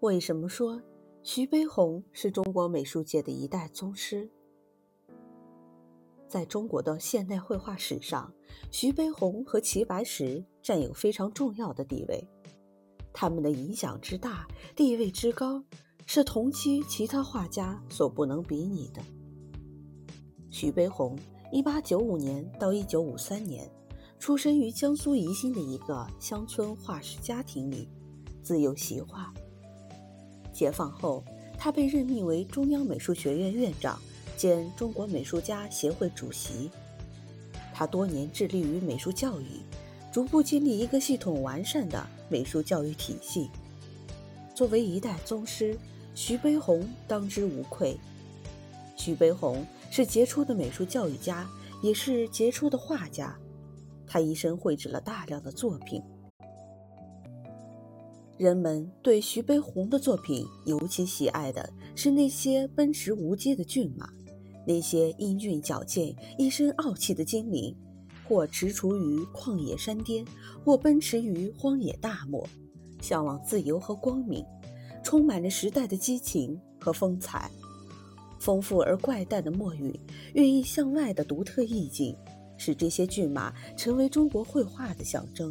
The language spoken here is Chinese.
为什么说徐悲鸿是中国美术界的一代宗师？在中国的现代绘画史上，徐悲鸿和齐白石占有非常重要的地位。他们的影响之大，地位之高，是同期其他画家所不能比拟的。徐悲鸿，1895年到1953年，出生于江苏宜兴的一个乡村画室家庭里，自幼习画。解放后，他被任命为中央美术学院院长。兼中国美术家协会主席，他多年致力于美术教育，逐步建立一个系统完善的美术教育体系。作为一代宗师，徐悲鸿当之无愧。徐悲鸿是杰出的美术教育家，也是杰出的画家。他一生绘制了大量的作品。人们对徐悲鸿的作品尤其喜爱的是那些奔驰无羁的骏马。那些英俊矫健、一身傲气的精灵，或踟蹰于旷野山巅，或奔驰于荒野大漠，向往自由和光明，充满着时代的激情和风采。丰富而怪诞的墨韵，寓意向外的独特意境，使这些骏马成为中国绘画的象征。